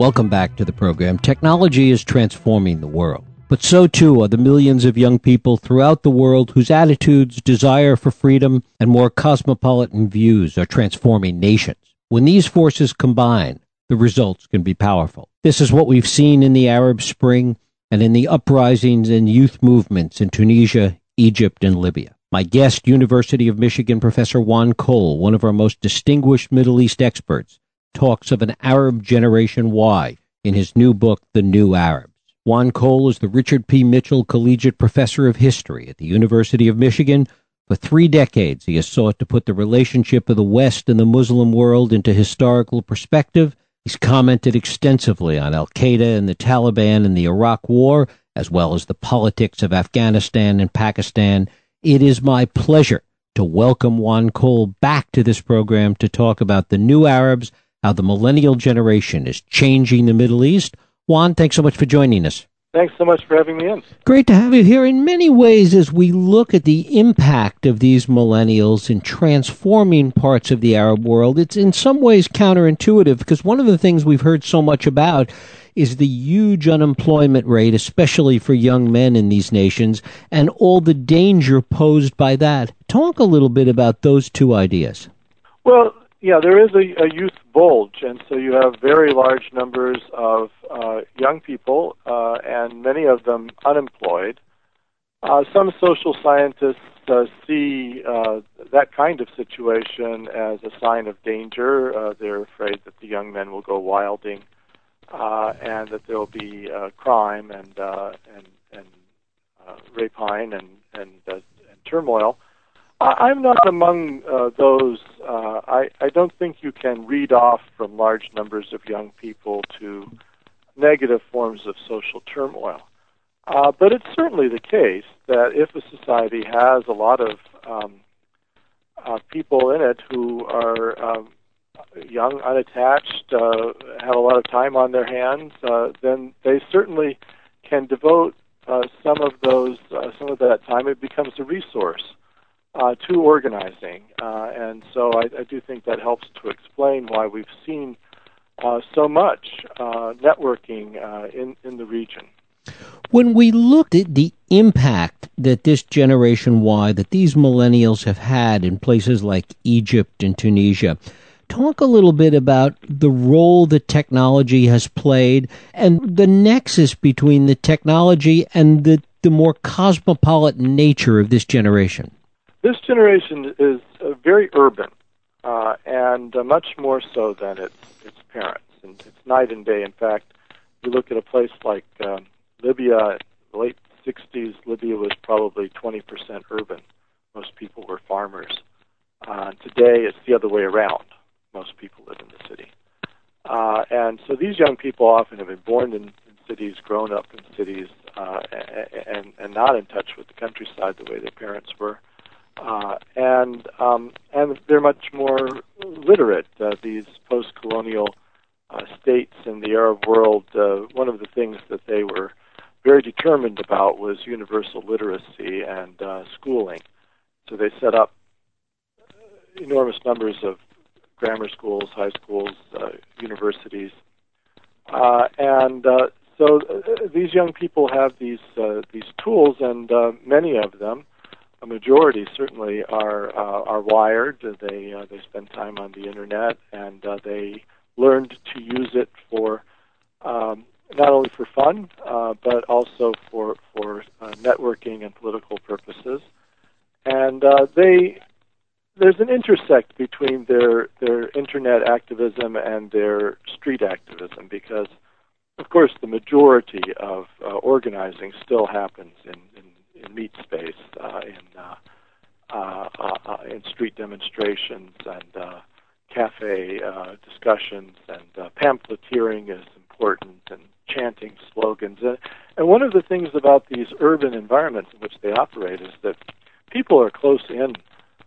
Welcome back to the program. Technology is transforming the world, but so too are the millions of young people throughout the world whose attitudes, desire for freedom, and more cosmopolitan views are transforming nations. When these forces combine, the results can be powerful. This is what we've seen in the Arab Spring and in the uprisings and youth movements in Tunisia, Egypt, and Libya. My guest, University of Michigan professor Juan Cole, one of our most distinguished Middle East experts, talks of an Arab Generation Y in his new book, The New Arabs. Juan Cole is the Richard P. Mitchell Collegiate Professor of History at the University of Michigan. For three decades, he has sought to put the relationship of the West and the Muslim world into historical perspective. He's commented extensively on Al Qaeda and the Taliban and the Iraq War, as well as the politics of Afghanistan and Pakistan it is my pleasure to welcome Juan Cole back to this program to talk about the new Arabs, how the millennial generation is changing the Middle East. Juan, thanks so much for joining us. Thanks so much for having me in. Great to have you here. In many ways, as we look at the impact of these millennials in transforming parts of the Arab world, it's in some ways counterintuitive because one of the things we've heard so much about is the huge unemployment rate, especially for young men in these nations, and all the danger posed by that. Talk a little bit about those two ideas. Well, yeah, there is a, a youth bulge, and so you have very large numbers of uh, young people, uh, and many of them unemployed. Uh, some social scientists uh, see uh, that kind of situation as a sign of danger. Uh, they're afraid that the young men will go wilding uh, and that there will be uh, crime and uh, and and uh, rapine and and, uh, and turmoil. I, I'm not among uh, those. Uh, I I don't think you can read off from large numbers of young people to negative forms of social turmoil. Uh, but it's certainly the case that if a society has a lot of um, uh, people in it who are um, young, unattached, uh, have a lot of time on their hands, uh, then they certainly can devote some of those, some of that time. It becomes a resource uh, to organizing, uh, and so I, I do think that helps to explain why we've seen uh, so much uh, networking uh, in in the region. When we looked at the impact that this Generation Y, that these millennials have had in places like Egypt and Tunisia, talk a little bit about the role that technology has played and the nexus between the technology and the, the more cosmopolitan nature of this generation. This generation is uh, very urban uh, and uh, much more so than its, its parents. And it's night and day. In fact, you look at a place like um, Libya, late 60s, Libya was probably 20% urban. Most people were farmers. Uh, today, it's the other way around most people live in the city. Uh, and so these young people often have been born in, in cities, grown up in cities, uh, and, and not in touch with the countryside the way their parents were. Uh, and um, and they're much more literate. Uh, these post-colonial uh, states in the Arab world, uh, one of the things that they were very determined about was universal literacy and uh, schooling. So they set up enormous numbers of grammar schools, high schools, uh, universities, uh, and uh, so uh, these young people have these uh, these tools, and uh, many of them, a majority certainly, are uh, are wired. They uh, they spend time on the internet, and uh, they learned to use it for um, not only for fun, uh, but also for for uh, networking and political purposes. And uh, they there's an intersect between their their internet activism and their street activism because, of course, the majority of organizing still happens in in, in meat space, uh, in uh, uh, uh, in street demonstrations and uh, cafe uh, discussions, and uh, pamphleteering is important, and chanting slogans. And, and one of the things about these urban environments in which they operate is that people are close in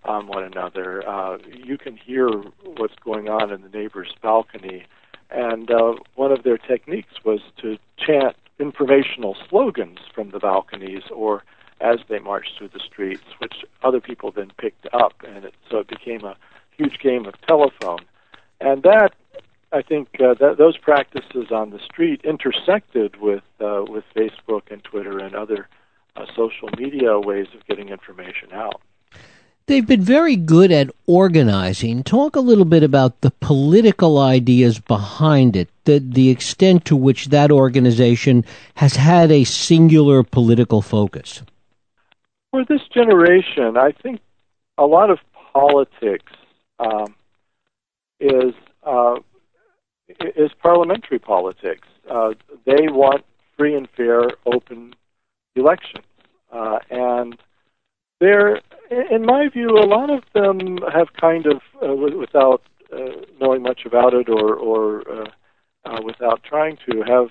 on one another. Uh, you can hear what's going on in the neighbor's balcony. And uh, one of their techniques was to chant informational slogans from the balconies or as they marched through the streets, which other people then picked up. And it, so it became a huge game of telephone. And that I think uh, that those practices on the street intersected with uh, with Facebook and Twitter and other uh, social media ways of getting information out. They've been very good at organizing. Talk a little bit about the political ideas behind it, the, the extent to which that organization has had a singular political focus. For this generation, I think a lot of politics um, is uh, is parliamentary politics. Uh, they want free and fair, open elections, uh, and they're, in my view, a lot of them have kind of, uh, without uh, knowing much about it or, or uh, without trying to, have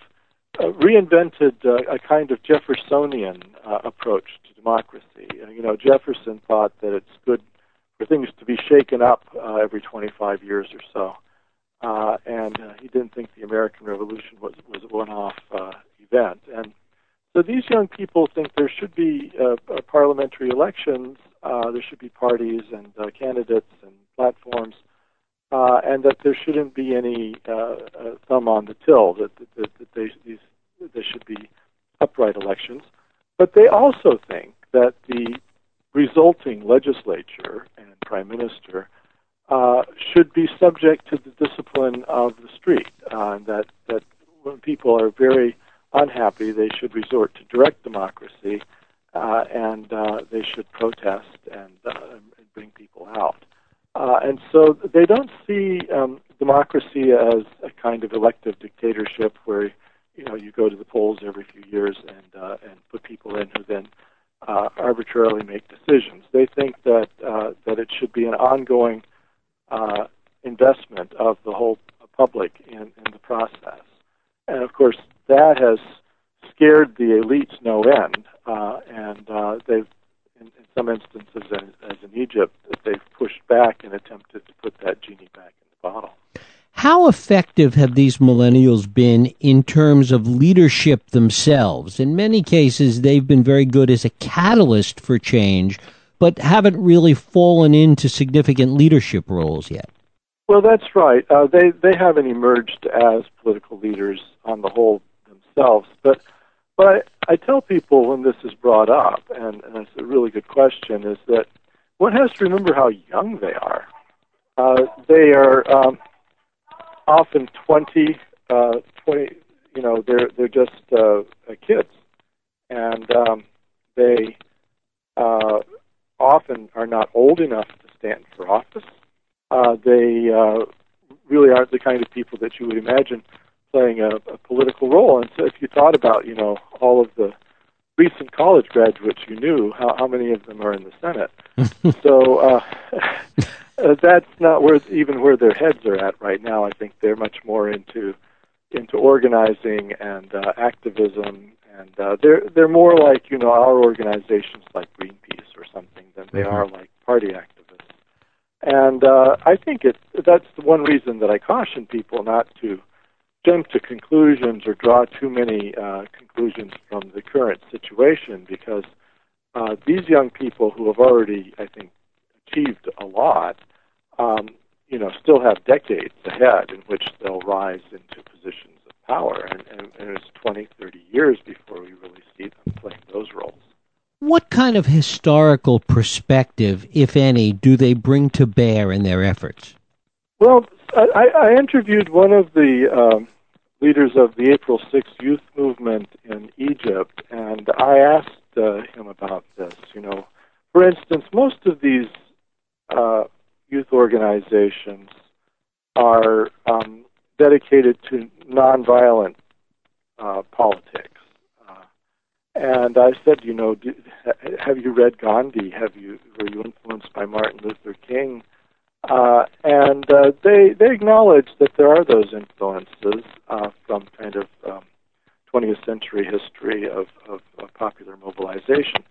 reinvented a kind of Jeffersonian approach democracy. You know, Jefferson thought that it's good for things to be shaken up uh, every 25 years or so. Uh, and uh, he didn't think the American Revolution was was a one-off uh, event. And so these young people think there should be uh, uh, parliamentary elections, uh, there should be parties and uh, candidates and platforms, uh, and that there shouldn't be any uh, uh, thumb on the till. That, that, that they, these there should be upright elections. But they also think that the resulting legislature and prime minister uh, should be subject to the discipline of the street. Uh, that that when people are very unhappy, they should resort to direct democracy, uh, and uh, they should protest and, uh, and bring people out. Uh, and so they don't see um, democracy as a kind of elective dictatorship where you know you go to the polls every few years and uh, and put people in who then uh, arbitrarily make decisions. They think that uh, that it should be an ongoing uh, investment of the whole public in, in the process. And of course, that has scared the elites no end, uh, and uh, they've, in, some instances, as, as in Egypt, they've pushed back and attempted to put that genie back in the bottle. How effective have these millennials been in terms of leadership themselves? In many cases, they've been very good as a catalyst for change, but haven't really fallen into significant leadership roles yet. Well, that's right. Uh, they they haven't emerged as political leaders on the whole themselves. But but I, I tell people when this is brought up, and, and it's a really good question, is that one has to remember how young they are. Uh, they are um, often 20, uh, 20, you know, they're they're just uh, uh, kids, and um, they uh, often are not old enough to stand for office. Uh, they uh, really aren't the kind of people that you would imagine playing a, a political role. And so if you thought about, you know, all of the recent college graduates you knew, how, how many of them are in the Senate? so uh, uh, that's not where even where their heads are at right now. I think they're much more into into organizing and uh, activism, and uh, they're they're more like you know our organizations like Greenpeace or something than they mm-hmm. are like party activists. And uh, I think it that's the one reason that I caution people not to jump to conclusions or draw too many uh, conclusions from the current situation because uh, these young people who have already, I think, achieved a lot, um, you know, still have decades ahead in which they'll rise into positions of power, and, and, and it's 20, 30 years before we really see them playing those roles. What kind of historical perspective, if any, do they bring to bear in their efforts? Well, I, I interviewed one of the um, leaders of the April 6th youth movement in Egypt, and I asked uh, him about this. You know, for instance, most of these uh, youth organizations are um, dedicated to nonviolent uh, politics. Uh, and I said, you know, do, have you read Gandhi? Have you were you influenced by Martin Luther King? Uh, uh, they they acknowledge that there are those influences uh, from kind of um, 20th century history of, of, of popular mobilization.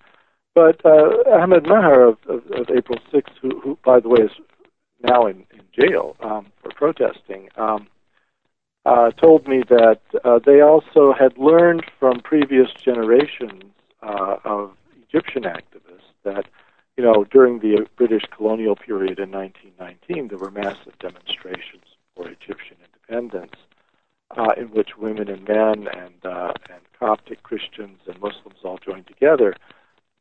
But uh, Ahmed Maher of, of, of April 6th, who, who, by the way, is now in, in jail um, for protesting, um, uh, told me that uh, they also had learned from previous generations uh, of Egyptian activists that you know, during the British colonial period in 1919, there were massive demonstrations for Egyptian independence uh, in which women and men and uh, and Coptic Christians and Muslims all joined together.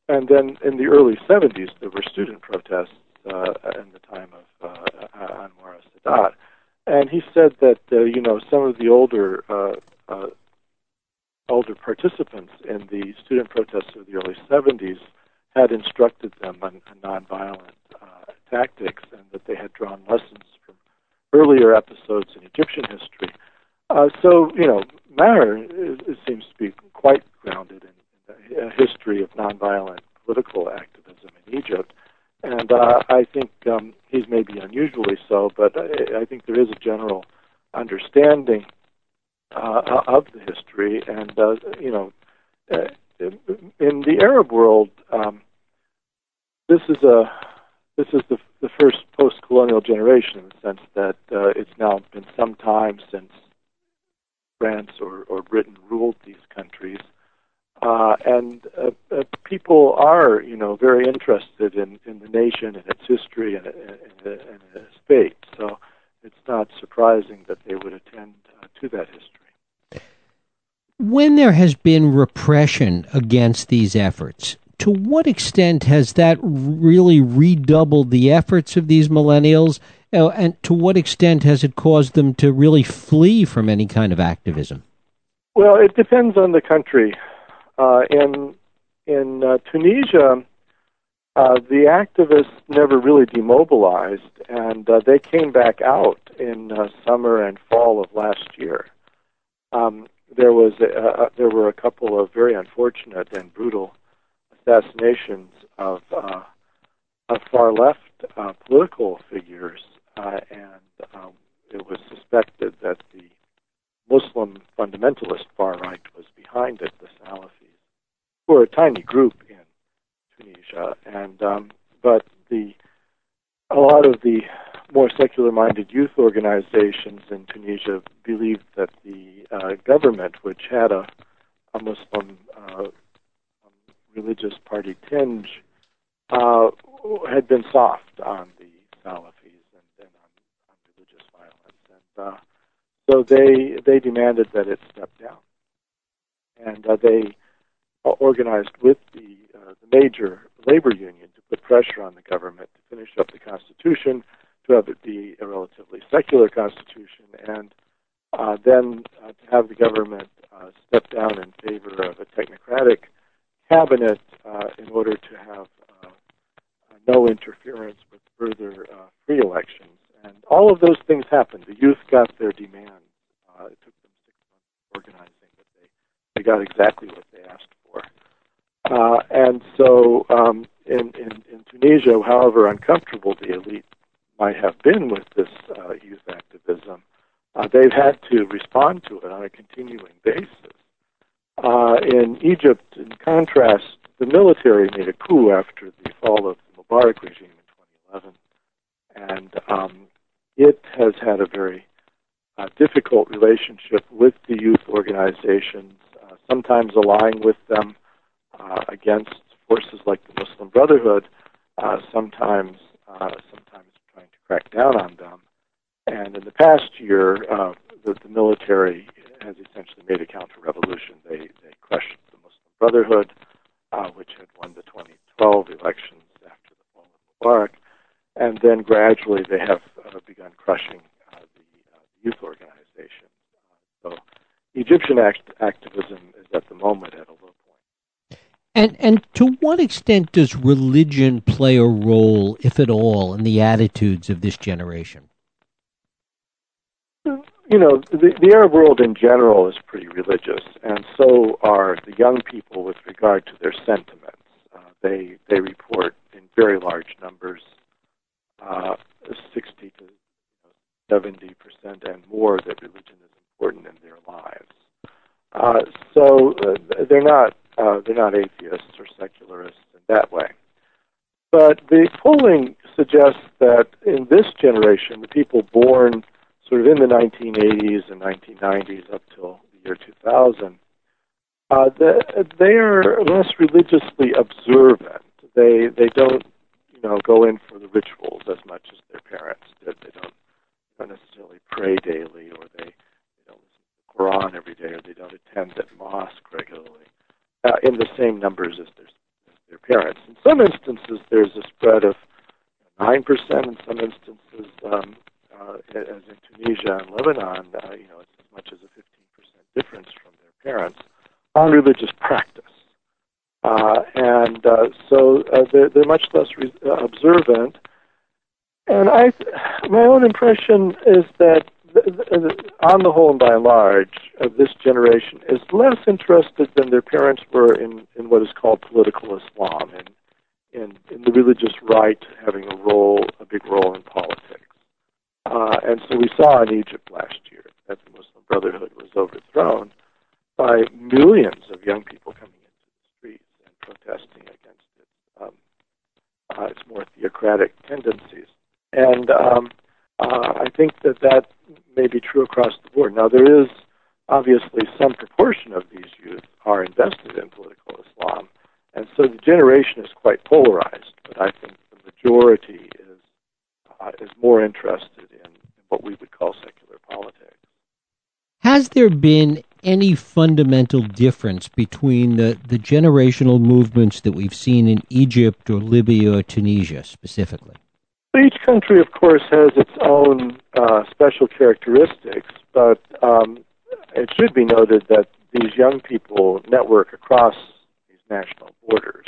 And then in the early 70s, there were student protests uh, in the time of uh, Anwar Sadat, and he said that uh, you know some of the older uh, uh, older participants in the student protests of the early 70s had instructed them on, on nonviolent tactics, and that they had drawn lessons from earlier episodes in Egyptian history. Uh, so, you know, Maher it seems to be quite grounded in, in a history of nonviolent political activism in Egypt. And uh, I think um, he's maybe unusually so, but I, I think there is a general understanding uh, of the history. And, uh, you know, uh, in the Arab world, um, this is a this is the the first post-colonial generation in the sense that uh, it's now been some time since France or, or Britain ruled these countries, uh, and uh, uh, people are, you know, very interested in, in the nation and its history and, and, and its fate. So it's not surprising that they would attend uh, to that history. When there has been repression against these efforts, to what extent has that really redoubled the efforts of these millennials? Uh, and to what extent has it caused them to really flee from any kind of activism? Well, it depends on the country. Uh, in in uh, Tunisia, uh, the activists never really demobilized, and uh, they came back out in uh, summer and fall of last year. Um, there was a, there were a couple of very unfortunate and brutal assassinations of uh, of far left uh, political figures, uh, and um, it was suspected that the Muslim fundamentalist far right was behind it, the Salafis, who are a tiny group in Tunisia, and um, but the a lot of the more secular-minded youth organizations in Tunisia believed that the uh, government, which had a, a Muslim uh, religious party tinge uh, had been soft on the Salafis and, and on, on, religious violence, and uh, so they they demanded that it step down, and uh, they organized with the uh, the major labor union to put pressure on the government to finish up the constitution, to have it be a relatively secular constitution, and uh, then uh, to have the government uh, step down in favor of a technocratic cabinet uh, in order to have uh, no interference with further uh, free elections. And all of those things happened. The youth got their demands. Uh, it took them six months organizing, but they, they got exactly what they asked for. And so um, in, in, in Tunisia, however uncomfortable the elite might have been with this youth activism, uh, they've had to respond to it on a continuing basis. Uh, in Egypt, in contrast, the military made a coup after the fall of the Mubarak regime in 2011, and um, it has had a very uh, difficult relationship with the youth organizations, uh, sometimes allying with them uh, against forces like the Muslim Brotherhood, uh, sometimes uh, sometimes trying to crack down on them. And in the past year, the, the military has essentially made a counter-revolution. They they crushed the Muslim Brotherhood, uh, which had won the 2012 elections after the fall of Mubarak, and then gradually they have uh, begun crushing uh, the uh, youth organization. So Egyptian act- activism is at the moment at a low point. And and to what extent does religion play a role, if at all, in the attitudes of this generation? You know, the, the Arab world in general is pretty religious, and so are the young people with regard to their sentiments. Uh, they they report in very large numbers, uh, 60 to 70 percent and more, that religion is important in their lives. Uh, so uh, they're not uh, they're not atheists or secularists in that way. But the polling suggests that in this generation, the people born sort of in the 1980s and 1990s up till the year 2000, uh, the, they are less religiously observant. They they don't you know go in for the rituals as much as their parents did. They don't, don't necessarily pray daily, or they, they don't listen to the Quran every day, or they don't attend at mosque regularly uh, in the same numbers as their their parents. In some instances, there's a spread of nine percent. In some instances, um, uh, as in Tunisia and Lebanon, uh, you know, it's as much as a 15% difference from their parents on religious practice. Uh, and uh, so uh, they're, they're much less re- uh, observant. And I, my own impression is that on the whole and by and large, uh, this generation is less interested than their parents were in, in what is called political Islam and in, in the religious right having a role, a big role in politics. Uh, and so we saw in Egypt last year that the Muslim Brotherhood was overthrown by millions of young people coming into the streets and protesting against its, um, uh, its more theocratic tendencies. And um, uh, I think that that may be true across the board. Now, there is obviously some proportion of these youth are invested in political Islam, and so the generation is quite polarized. But I think the majority is uh, is more interested in, in what we would call secular politics. Has there been any fundamental difference between the, the generational movements that we've seen in Egypt or Libya or Tunisia specifically? Each country, of course, has its own uh, special characteristics, but um, it should be noted that these young people network across these national borders.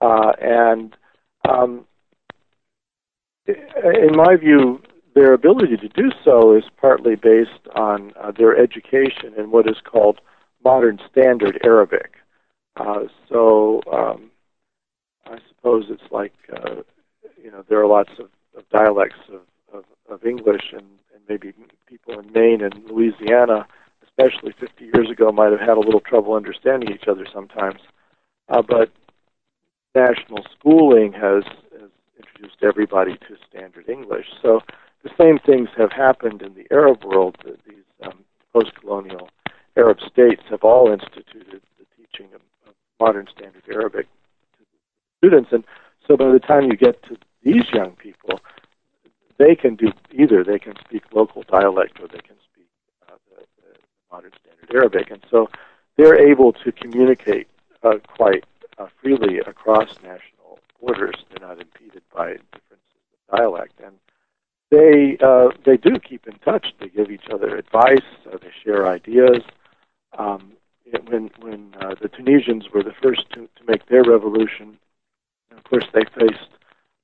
Uh, and um, in my view, their ability to do so is partly based on uh, their education in what is called modern standard Arabic. Uh, so um, I suppose it's like uh, you know there are lots of, of dialects of, of, of English, and, and maybe people in Maine and Louisiana, especially 50 years ago, might have had a little trouble understanding each other sometimes. Uh, but national schooling has, has introduced everybody to standard English. So the same things have happened in the Arab world. These um, post-colonial Arab states have all instituted the teaching of, of modern standard Arabic to students, and so by the time you get to these young people, they can do either. They can speak local dialect or they can speak uh, the, the modern standard Arabic. And so they're able to communicate uh, quite uh, freely across national borders. They're not impeded by differences of dialect. And they, uh, they do keep in touch. They give each other advice. Uh, they share ideas. Um, when when uh, the Tunisians were the first to, to make their revolution, of course they faced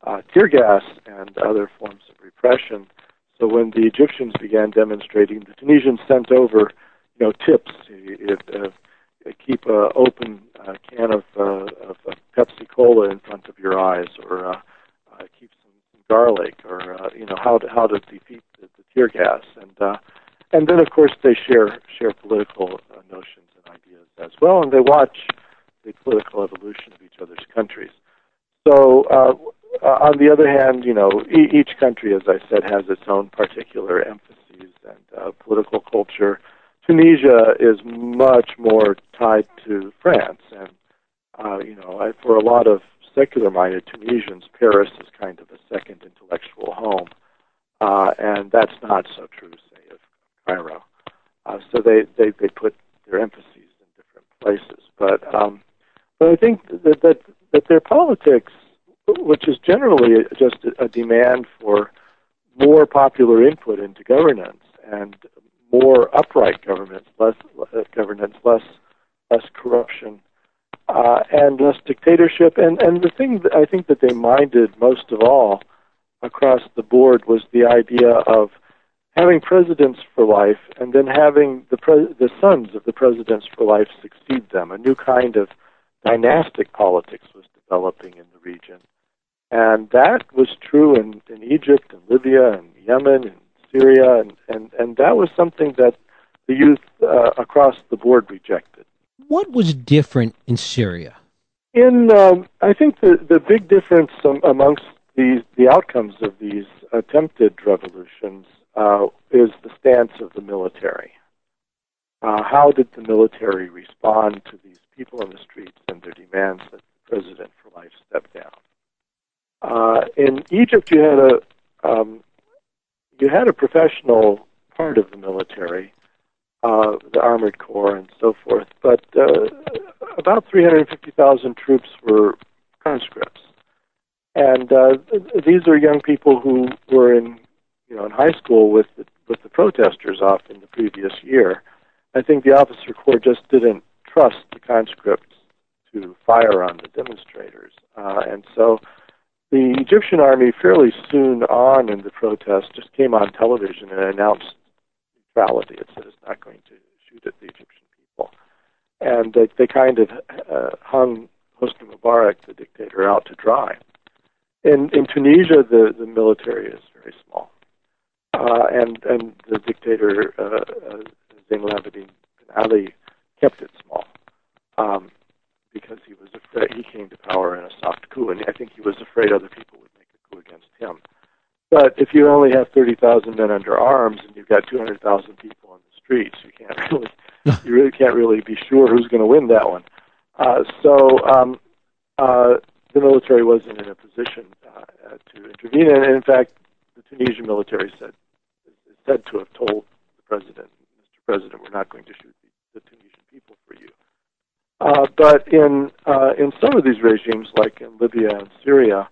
uh, tear gas and other forms of repression. So when the Egyptians began demonstrating, the Tunisians sent over, you know, tips. It, uh, keep an open uh, can of, uh, of uh, Pepsi Cola in front of your eyes, or uh, uh, keep garlic, or uh, you know how to how to defeat the, the tear gas, and uh, and then of course they share share political uh, notions and ideas as well, and they watch the political evolution of each other's countries. So uh, uh, on the other hand, you know, e- each country, as I said, has its own particular emphases and uh, political culture. Tunisia is much more tied to France, and uh, you know, I, for a lot of secular-minded Tunisians, Paris is kind of a second intellectual home, uh, and that's not so true, say, of Cairo. Uh, so they, they they put their emphases in different places, but um, but I think that that that their politics which is generally just a demand for more popular input into governance and more upright governance, less uh, governance, less less corruption, uh, and less dictatorship. And and the thing that I think that they minded most of all across the board was the idea of having presidents for life and then having the pre- the sons of the presidents for life succeed them. A new kind of dynastic politics was developing in the region. And that was true in, in Egypt and Libya and Yemen and Syria, and, and, and that was something that the youth uh, across the board rejected. What was different in Syria? In um, I think the, the big difference um, amongst these the outcomes of these attempted revolutions uh, is the stance of the military. Uh, how did the military respond to these people in the streets and their demands that the president for life step down? Uh, in Egypt, you had a um, you had a professional part of the military, uh, the armored corps, and so forth. But uh, about 350,000 troops were conscripts, and uh, these are young people who were in you know in high school with the, with the protesters off in the previous year. I think the officer corps just didn't trust the conscripts to fire on the demonstrators, uh, and so the Egyptian army fairly soon on in the protest just came on television and announced neutrality. It said it's not going to shoot at the Egyptian people, and they, they kind of uh, hung Hosni Mubarak, the dictator, out to dry. In in Tunisia, the the military is very small, uh, and and the dictator uh, uh, Zain al-Abidin Ben Ali kept it small. Um, because he was afraid he came to power in a soft coup, and I think he was afraid other people would make a coup against him. But if you only have 30,000 men under arms and got 200,000 people on the streets, you can't really, you really can't really be sure who's going to win that one. Uh, so um, uh, the military wasn't in a position uh, to intervene, and in fact, the Tunisian military said is said to have told the president, "Mr. President, we're not going to shoot the, Tunisian people for you." Uh, but in uh, in some of these regimes, like in Libya and Syria,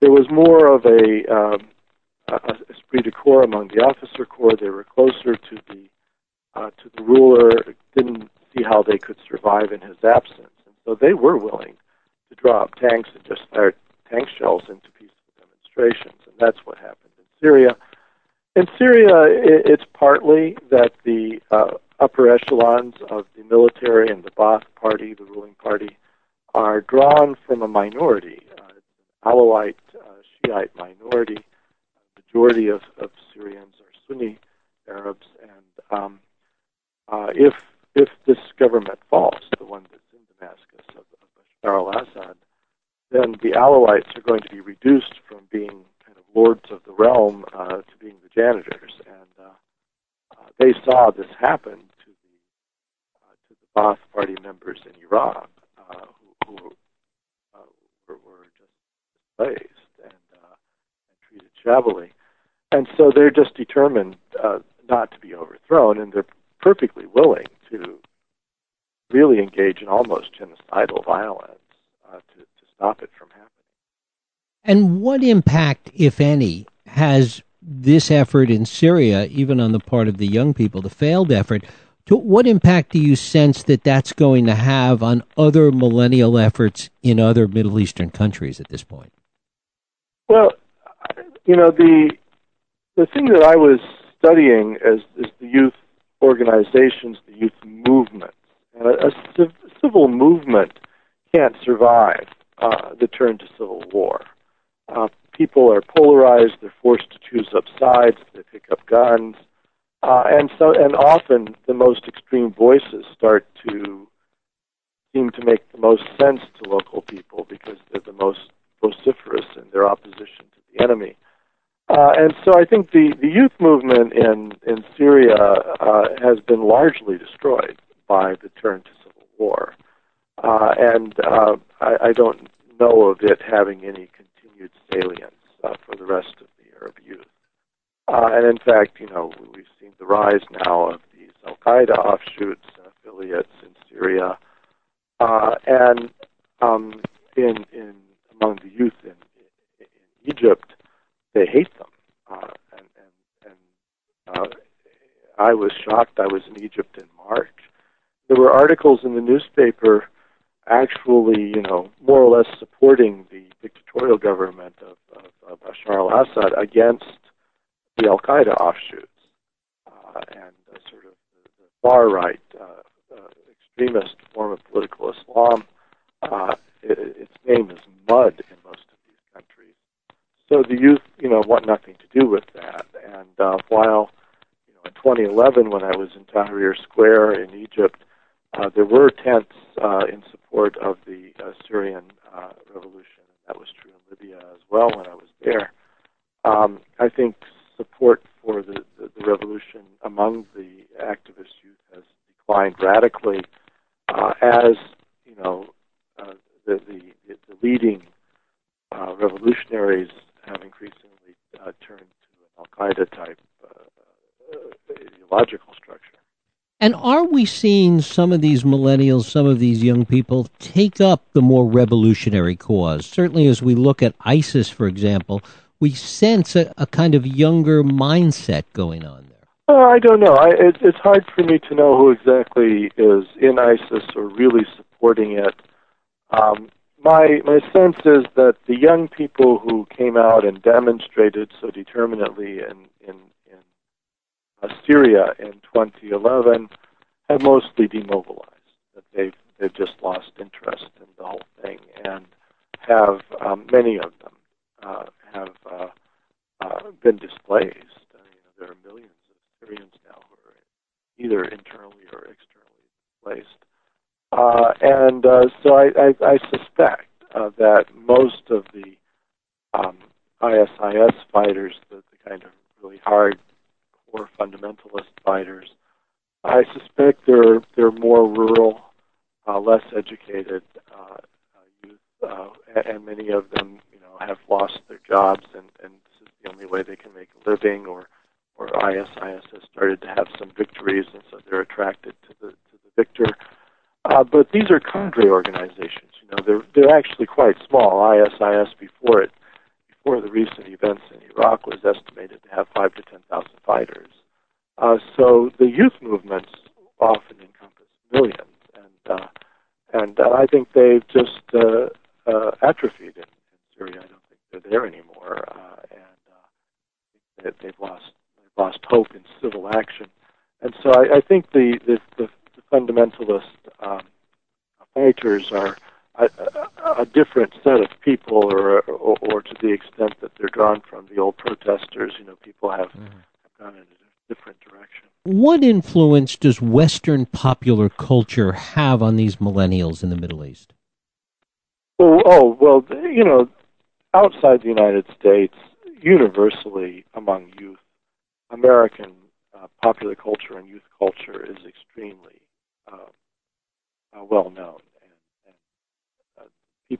there was more of a, um, esprit de corps among the officer corps. They were closer to the uh, to the ruler. Didn't see how they could survive in his absence, and so they were willing to drop tanks and just fire tank shells into peaceful demonstrations. And that's what happened in Syria. In Syria, it's partly that the uh, upper echelons of the military and the Ba'ath Party, the ruling party, are drawn from a minority, uh, Alawite uh, Shiite minority. Majority of, of Syrians are Sunni Arabs, and um, uh, if if this government falls, the one that's in Damascus of, of Bashar al-Assad, then the Alawites are going to be reduced from being kind of lords of the realm uh, to being the janitors, and uh, uh, they saw this happen to the to the Ba'ath Party members in Iran uh, who, who uh, were, were just displaced and, uh, and treated shabbily. And so they're just determined uh, not to be overthrown, and they're perfectly willing to really engage in almost genocidal violence uh, to, to stop it from happening. And what impact, if any, has this effort in Syria, even on the part of the young people, the failed effort, to what impact do you sense that that's going to have on other millennial efforts in other Middle Eastern countries at this point? Well, you know the the thing that I was studying as is the youth organizations, the youth movements, and a, a civ- civil movement can't survive uh, the turn to civil war. Uh, people are polarized; they're forced to choose up sides. They pick up guns. Uh, and so, and often the most extreme voices start to seem to make the most sense to local people because they're the most vociferous in their opposition to the enemy. Uh, and so I think the, the youth movement in, in Syria uh, has been largely destroyed by the turn to civil war. Uh, and uh, I, I don't know of it having any continued salience uh, for the rest of the Arab youth. Uh, and in fact, you know, we've seen the rise now of these Al Qaeda offshoots and affiliates in Syria, and um, in in among the youth in, in Egypt, they hate them. Uh, and and, and uh, I was shocked. I was in Egypt in March. There were articles in the newspaper, actually, you know, more or less supporting the dictatorial government of, of, of Bashar al-Assad against the Al Qaeda offshoots uh, and uh, sort of the, far right uh, uh, extremist form of political Islam. Uh, it, its name is mud in most. So the youth, you know, want nothing to do with that. And uh, while, you know, in 2011, when I was in Tahrir Square in Egypt, uh, there were tents uh, in support of the uh, Syrian uh, revolution. And that was true in Libya as well when I was there. Um, I think support for the, the, the, revolution among the activist youth has declined radically uh, as you know uh, the, the, the leading uh, revolutionaries have increasingly uh, turned to an Al Qaeda type uh, uh, ideological structure. And are we seeing some of these millennials, some of these young people take up the more revolutionary cause? Certainly, as we look at ISIS, for example, we sense a, a kind of younger mindset going on there. Uh, I don't know. I, it, it's hard for me to know who exactly is in ISIS or really supporting it. Um, my my sense is that the young people who came out and demonstrated so determinately in in, in Syria in 2011 have mostly demobilized. That they've they've just lost interest in the whole thing and have um, many of them uh, have uh, uh, been displaced. You know, there are millions of Syrians now who are either internally or externally displaced. Uh, and uh, so I, I, I suspect uh, that most of the um, ISIS fighters, the, the kind of really hard core fundamentalist fighters, I suspect they're they're more rural, uh, less educated uh, uh, youth, uh, and many of them, you know, have lost their jobs, and, and this is the only way they can make a living, or or ISIS has started to have some victories, and so they're attracted to the to the victor. But these are cadre organizations. You know, they're they're actually quite small. ISIS before it, before the recent events in Iraq, was estimated to have five to ten thousand fighters. Uh, so the youth movements often encompass millions, and uh, and uh, I think they've just uh, uh, atrophied in, in Syria. I don't think they're there anymore, uh, and uh, they, they've lost they've lost hope in civil action. And so I, I think the, the, the fundamentalist um, fighters are a, a, a different set of people, or, or or to the extent that they're drawn from the old protesters. You know, people have, mm-hmm. have gone in a different direction. What influence does Western popular culture have on these millennials in the Middle East? Oh, oh well, you know, outside the United States, universally among youth, American uh, popular culture and youth culture is extremely uh, uh, well known. And, and uh, pe-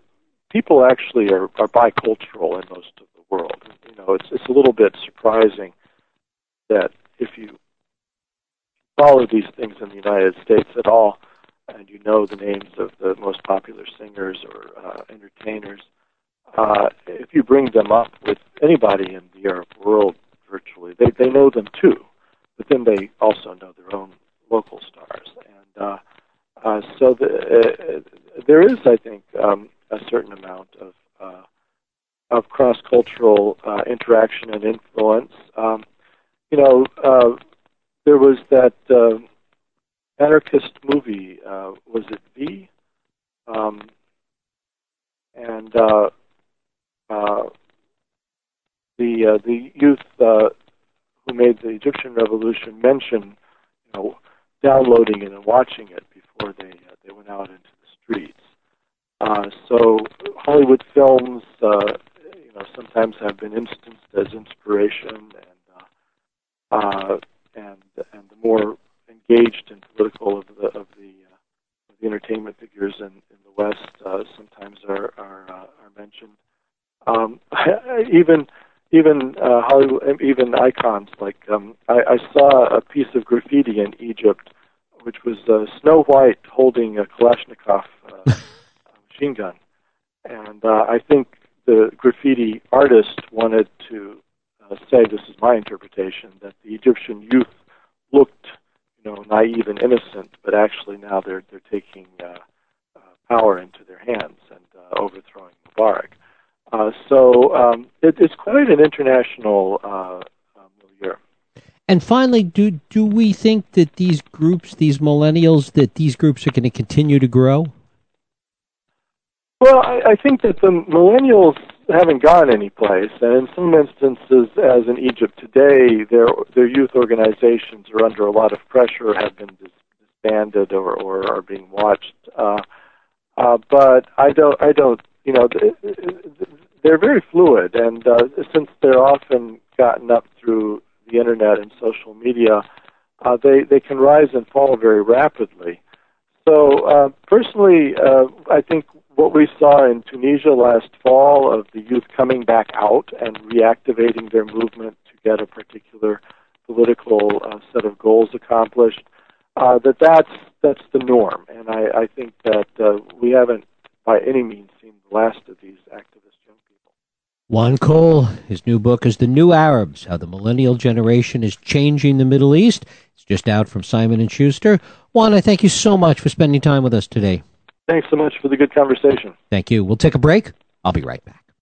people actually are, are bicultural in most of the world. You know, it's it's a little bit surprising that if you follow these things in the United States at all, and you know the names of the most popular singers or uh, entertainers, uh, if you bring them up with anybody in the Arab world virtually, they, they know them too, but then they also know their own local stars. Uh, uh, so the, uh, there is, I think, um, a certain amount of uh, of cross-cultural uh, interaction and influence. Um, you know, uh, there was that uh, anarchist movie. Uh, was it V? Um, and uh, uh, the uh, the youth uh, who made the Egyptian Revolution mentioned, you know, downloading it and watching it before they uh, they went out into the streets. Uh, so Hollywood films, uh, you know, sometimes have been instanced as inspiration, and uh, uh, and and the more engaged and political of the of the, uh, of the entertainment figures in, in the West uh, sometimes are are, uh, are mentioned. Um, even even uh, Hollywood, even icons like um, I, I saw a piece of graffiti in Egypt, which was uh, Snow White holding a Kalashnikov uh, machine gun, and uh, I think the graffiti artist wanted to uh, say, this is my interpretation, that the Egyptian youth looked, you know, naive and innocent, but actually now they're they're taking uh, uh, power into their hands and uh, overthrowing Mubarak. Uh, so um, it, it's quite an international uh, uh, milieu. And finally, do do we think that these groups, these millennials, that these groups are going to continue to grow? Well, I, I think that the millennials haven't gone anyplace, and in some instances, as in Egypt today, their their youth organizations are under a lot of pressure, have been disbanded, or, or are being watched. Uh, uh, but I don't, I don't, you know, they're very fluid, and uh, since they're often gotten up through the internet and social media, uh, they they can rise and fall very rapidly. So uh, personally, uh, I think what we saw in Tunisia last fall of the youth coming back out and reactivating their movement to get a particular political uh, set of goals accomplished. uh, that that's that's the norm, and I, I think that uh, we haven't by any means seen the last of these activist young people. Juan Cole, his new book is The New Arabs: How the Millennial Generation is Changing the Middle East. It's just out from Simon and Schuster. Juan, I thank you so much for spending time with us today. Thanks so much for the good conversation. Thank you. We'll take a break. I'll be right back.